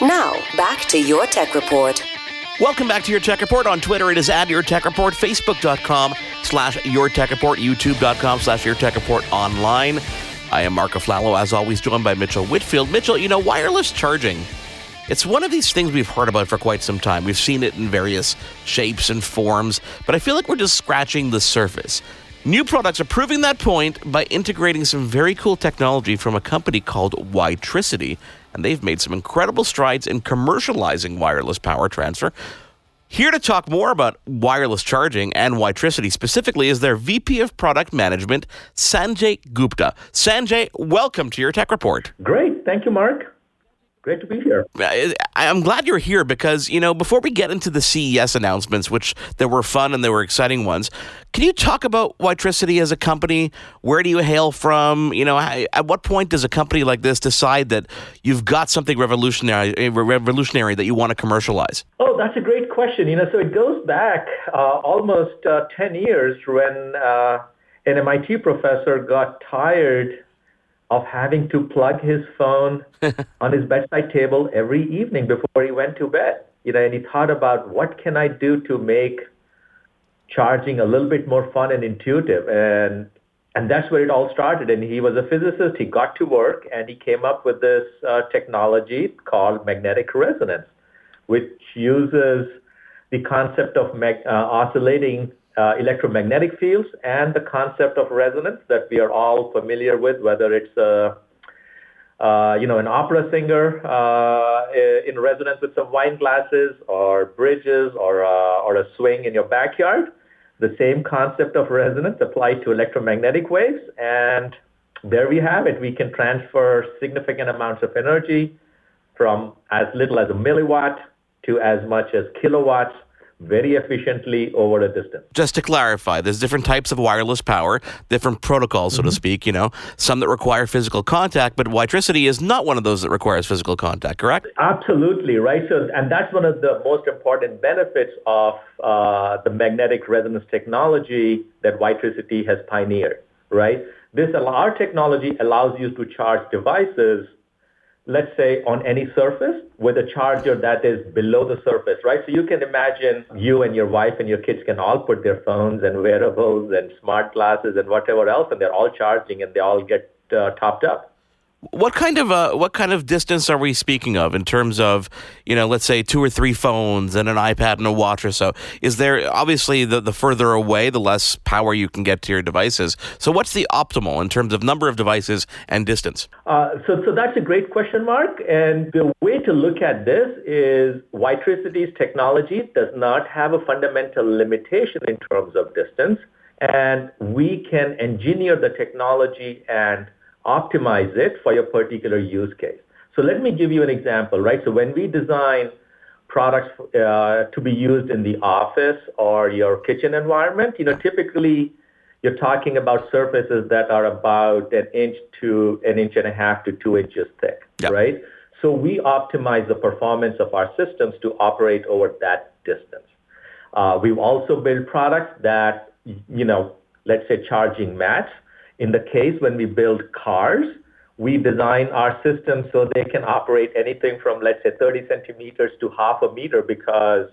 Now, back to your tech report. Welcome back to your tech report on Twitter. It is at your tech report, facebook.com slash your tech report, youtube.com slash your tech report online. I am Marco Flallow, as always, joined by Mitchell Whitfield. Mitchell, you know, wireless charging, it's one of these things we've heard about for quite some time. We've seen it in various shapes and forms, but I feel like we're just scratching the surface. New products are proving that point by integrating some very cool technology from a company called WiTricity, and they've made some incredible strides in commercializing wireless power transfer. Here to talk more about wireless charging and WiTricity specifically is their VP of Product Management, Sanjay Gupta. Sanjay, welcome to your Tech Report. Great. Thank you, Mark. Great to be here. I'm glad you're here because, you know, before we get into the CES announcements, which there were fun and there were exciting ones, can you talk about WiTricity as a company? Where do you hail from? You know, at what point does a company like this decide that you've got something revolutionary, eh, revolutionary that you want to commercialize? Oh, that's a great question. You know, so it goes back uh, almost uh, 10 years when uh, an MIT professor got tired of having to plug his phone on his bedside table every evening before he went to bed. You know, and he thought about what can I do to make charging a little bit more fun and intuitive. And and that's where it all started. And he was a physicist. He got to work and he came up with this uh, technology called magnetic resonance, which uses the concept of mag- uh, oscillating uh, electromagnetic fields and the concept of resonance that we are all familiar with, whether it's a uh, you know, an opera singer uh, in resonance with some wine glasses or bridges or, uh, or a swing in your backyard. The same concept of resonance applied to electromagnetic waves. And there we have it. We can transfer significant amounts of energy from as little as a milliwatt to as much as kilowatts very efficiently over a distance. Just to clarify, there's different types of wireless power, different protocols, so mm-hmm. to speak, you know, some that require physical contact, but WiTricity is not one of those that requires physical contact, correct? Absolutely, right? So, and that's one of the most important benefits of uh, the magnetic resonance technology that WiTricity has pioneered, right? This, our technology allows you to charge devices let's say on any surface with a charger that is below the surface, right? So you can imagine you and your wife and your kids can all put their phones and wearables and smart glasses and whatever else, and they're all charging and they all get uh, topped up. What kind of uh, what kind of distance are we speaking of in terms of you know let's say two or three phones and an iPad and a watch or so? Is there obviously the the further away the less power you can get to your devices? So what's the optimal in terms of number of devices and distance? Uh, so so that's a great question, Mark. And the way to look at this is WiTricity's technology does not have a fundamental limitation in terms of distance, and we can engineer the technology and optimize it for your particular use case. So let me give you an example, right? So when we design products uh, to be used in the office or your kitchen environment, you know, typically you're talking about surfaces that are about an inch to an inch and a half to two inches thick, yep. right? So we optimize the performance of our systems to operate over that distance. Uh, we've also built products that, you know, let's say charging mats in the case when we build cars, we design our systems so they can operate anything from, let's say, 30 centimeters to half a meter because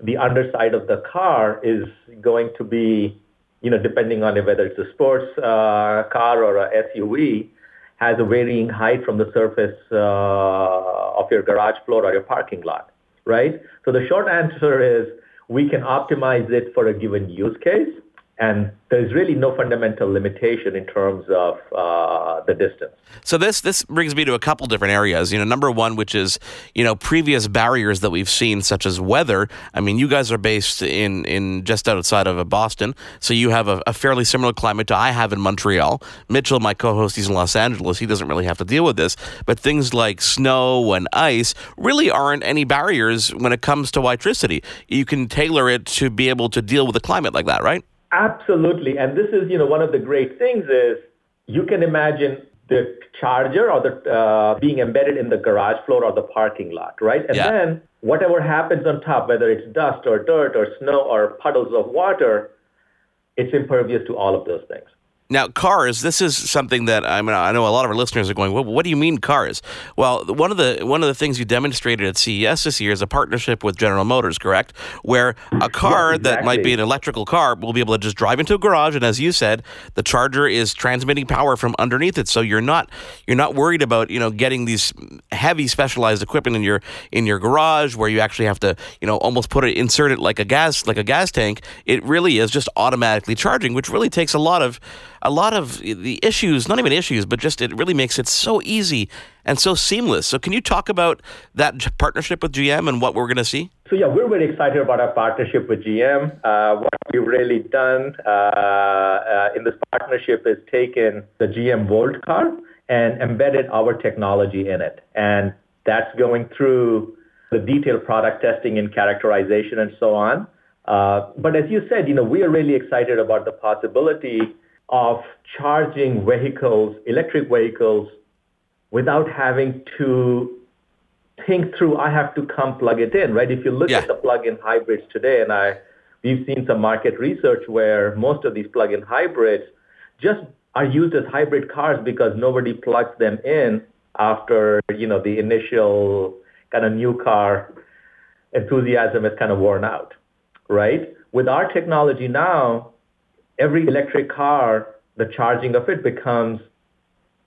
the underside of the car is going to be, you know, depending on whether it's a sports uh, car or a SUV, has a varying height from the surface uh, of your garage floor or your parking lot, right? So the short answer is we can optimize it for a given use case and there's really no fundamental limitation in terms of uh, the distance. So this this brings me to a couple different areas. You know, number one, which is you know previous barriers that we've seen, such as weather. I mean, you guys are based in in just outside of Boston, so you have a, a fairly similar climate to I have in Montreal. Mitchell, my co-host, he's in Los Angeles. He doesn't really have to deal with this, but things like snow and ice really aren't any barriers when it comes to WiTricity. You can tailor it to be able to deal with a climate like that, right? Absolutely. And this is, you know, one of the great things is you can imagine the charger or the uh, being embedded in the garage floor or the parking lot, right? And yeah. then whatever happens on top, whether it's dust or dirt or snow or puddles of water, it's impervious to all of those things. Now, cars. This is something that I mean. I know a lot of our listeners are going. Well, what do you mean cars? Well, one of the one of the things you demonstrated at CES this year is a partnership with General Motors, correct? Where a car Yeah, that might be an electrical car will be able to just drive into a garage, and as you said, the charger is transmitting power from underneath it. So you're not you're not worried about you know getting these heavy specialized equipment in your in your garage where you actually have to you know almost put it insert it like a gas like a gas tank. It really is just automatically charging, which really takes a lot of a lot of the issues, not even issues, but just it really makes it so easy and so seamless. So can you talk about that partnership with GM and what we're going to see? So yeah, we're very excited about our partnership with GM. Uh, what we've really done uh, uh, in this partnership is taken the GM Volt car and embedded our technology in it. And that's going through the detailed product testing and characterization and so on. Uh, but as you said, you know, we are really excited about the possibility of charging vehicles, electric vehicles, without having to think through I have to come plug it in, right? If you look Yeah. at the plug-in hybrids today, and I we've seen some market research where most of these plug-in hybrids just are used as hybrid cars because nobody plugs them in after you know the initial kind of new car enthusiasm is kind of worn out, right? With our technology now, every electric car, the charging of it becomes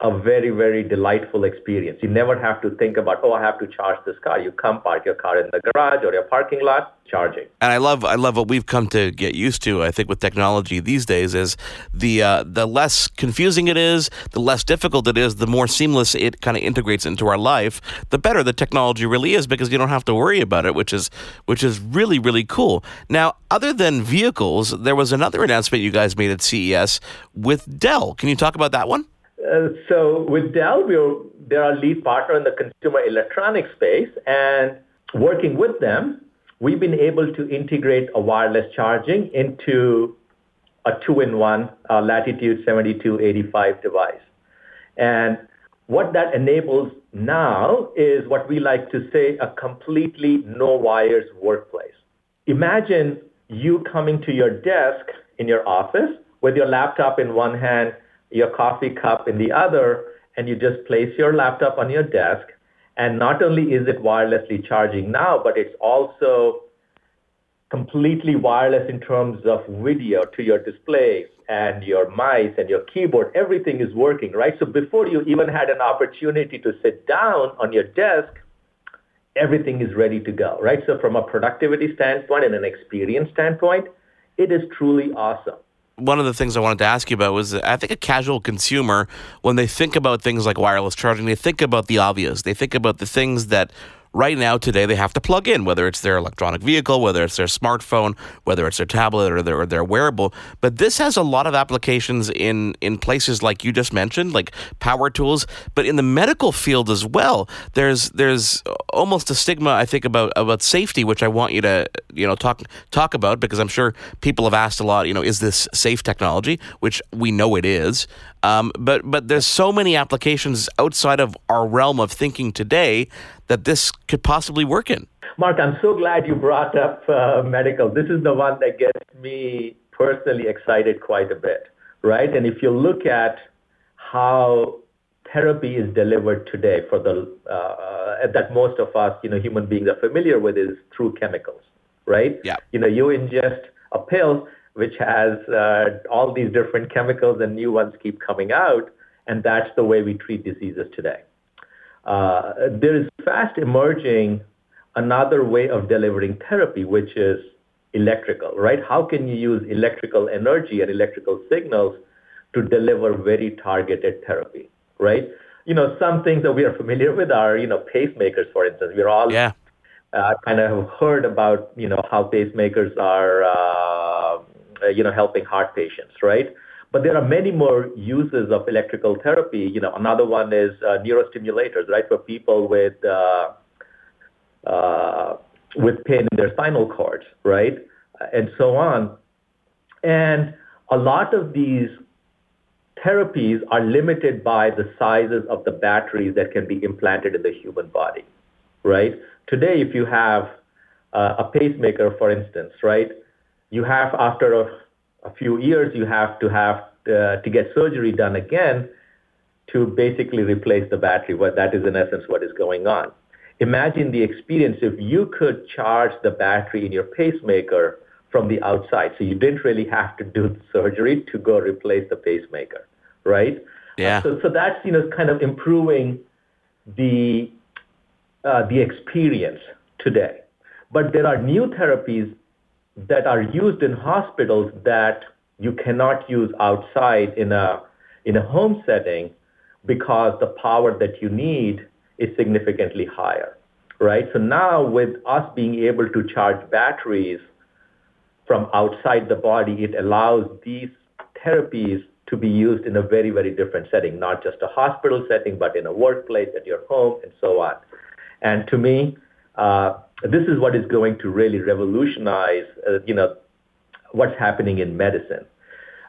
a very, very delightful experience. You never have to think about, oh, I have to charge this car. You come park your car in the garage or your parking lot, charging. And I love I love what we've come to get used to. I think with technology these days is the uh, the less confusing it is, the less difficult it is, the more seamless it kind of integrates into our life, the better the technology really is because you don't have to worry about it, which is which is really really cool. Now, other than vehicles, there was another announcement you guys made at CES with Dell. Can you talk about that one? Uh, so with Dell, we're, they're our lead partner in the consumer electronics space, and working with them, we've been able to integrate a wireless charging into a two-in-one uh, Latitude 7285 device. And what that enables now is what we like to say a completely no wires workplace. Imagine you coming to your desk in your office with your laptop in one hand, your coffee cup in the other, and you just place your laptop on your desk. And not only is it wirelessly charging now, but it's also completely wireless in terms of video to your displays and your mice and your keyboard. Everything is working, right? So before you even had an opportunity to sit down on your desk, everything is ready to go, right? So from a productivity standpoint and an experience standpoint, it is truly awesome. One of the things I wanted to ask you about was I think a casual consumer, when they think about things like wireless charging, they think about the obvious. They think about the things that right now today they have to plug in, whether it's their electronic vehicle, whether it's their smartphone, whether it's their tablet or their, or their wearable. But this has a lot of applications in, in places like you just mentioned, like power tools, but in the medical field as well. There's there's almost a stigma I think about about safety, which I want you to you know talk talk about because I'm sure people have asked a lot. You know, is this safe technology? Which we know it is. Um, but but there's so many applications outside of our realm of thinking today that this could possibly work in. Mark, I'm so glad you brought up uh, medical. This is the one that gets me personally excited quite a bit, right? And if you look at how therapy is delivered today for the uh, that most of us, you know, human beings are familiar with is through chemicals, right? Yeah. You know, you ingest a pill which has uh, all these different chemicals and new ones keep coming out, and that's the way we treat diseases today. Uh, there is fast emerging another way of delivering therapy, which is electrical, right? How can you use electrical energy and electrical signals to deliver very targeted therapy, right? You know, some things that we are familiar with are, you know, pacemakers, for instance. We're all Yeah. uh, kind of heard about, you know, how pacemakers are, uh, you know, helping heart patients, right? But there are many more uses of electrical therapy. You know, another one is uh, neurostimulators, right, for people with uh, uh, with pain in their spinal cords, right, and so on. And a lot of these therapies are limited by the sizes of the batteries that can be implanted in the human body, right? Today, if you have uh, a pacemaker, for instance, right, you have after a, a few years, you have to have uh, to get surgery done again to basically replace the battery. What that is in essence what is going on. Imagine the experience if you could charge the battery in your pacemaker from the outside, so you didn't really have to do the surgery to go replace the pacemaker, right? Yeah. Uh, so, so that's you know kind of improving the uh, the experience today. But there are new therapies that are used in hospitals that you cannot use outside in a in a home setting because the power that you need is significantly higher, right? So now with us being able to charge batteries from outside the body, it allows these therapies to be used in a very, very different setting, not just a hospital setting, but in a workplace, at your home, and so on. And to me, uh, this is what is going to really revolutionize, uh, you know, what's happening in medicine.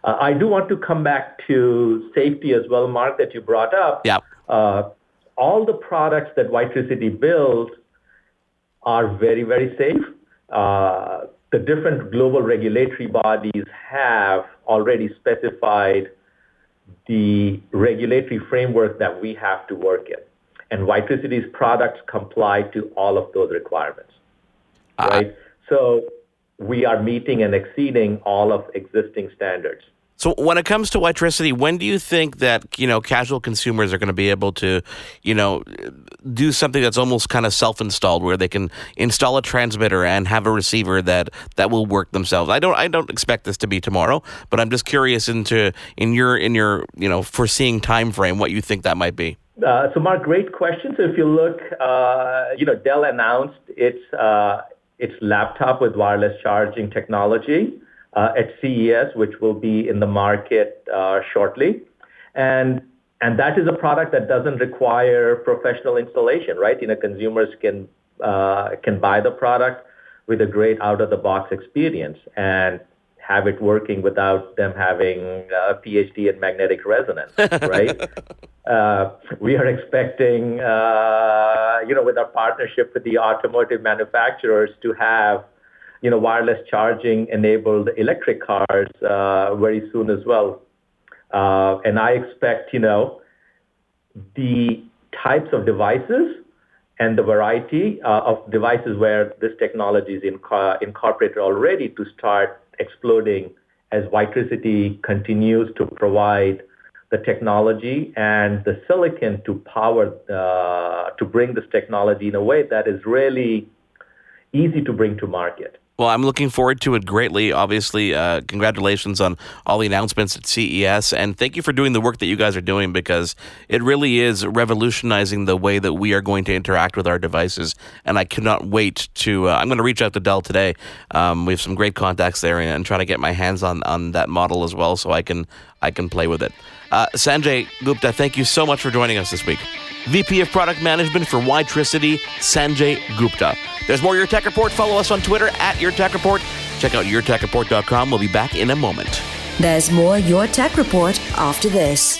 Uh, I do want to come back to safety as well, Mark, that you brought up. Yeah. Uh, all the products that WiTricity builds are very, very safe. Uh, the different global regulatory bodies have already specified the regulatory framework that we have to work in. And WiTricity's products comply to all of those requirements. Uh, right? So we are meeting and exceeding all of existing standards. So when it comes to WiTricity, when do you think that you know casual consumers are going to be able to, you know, do something that's almost kind of self-installed, where they can install a transmitter and have a receiver that that will work themselves? I don't I don't expect this to be tomorrow, but I'm just curious into in your in your you know foreseeing time frame what you think that might be. Uh, so, Mark, great question. So, if you look, uh, you know, Dell announced its uh, its laptop with wireless charging technology uh, at CES, which will be in the market uh, shortly. And and that is a product that doesn't require professional installation, right? You know, consumers can uh, can buy the product with a great out of the box experience and have it working without them having a PhD in magnetic resonance, right? uh, we are expecting, uh, you know, with our partnership with the automotive manufacturers to have you know, wireless charging enabled electric cars uh, very soon as well. And I expect, you know, the types of devices and the variety of devices where this technology is inco- incorporated already to start exploding as WiTricity continues to provide the technology and the silicon to power, uh, to bring this technology in a way that is really easy to bring to market. Well, I'm looking forward to it greatly. Obviously, uh, congratulations on all the announcements at CES, and thank you for doing the work that you guys are doing because it really is revolutionizing the way that we are going to interact with our devices. And I cannot wait to. Uh, I'm going to reach out to Dell today. Um, we have some great contacts there, and, and try to get my hands on on that model as well, so I can I can play with it. Uh, Sanjay Gupta, thank you so much for joining us this week. VP of Product Management for WiTricity, Sanjay Gupta. There's more Your Tech Report. Follow us on Twitter at Your Tech Report. Check out yourtechreport.com. We'll be back in a moment. There's more Your Tech Report after this.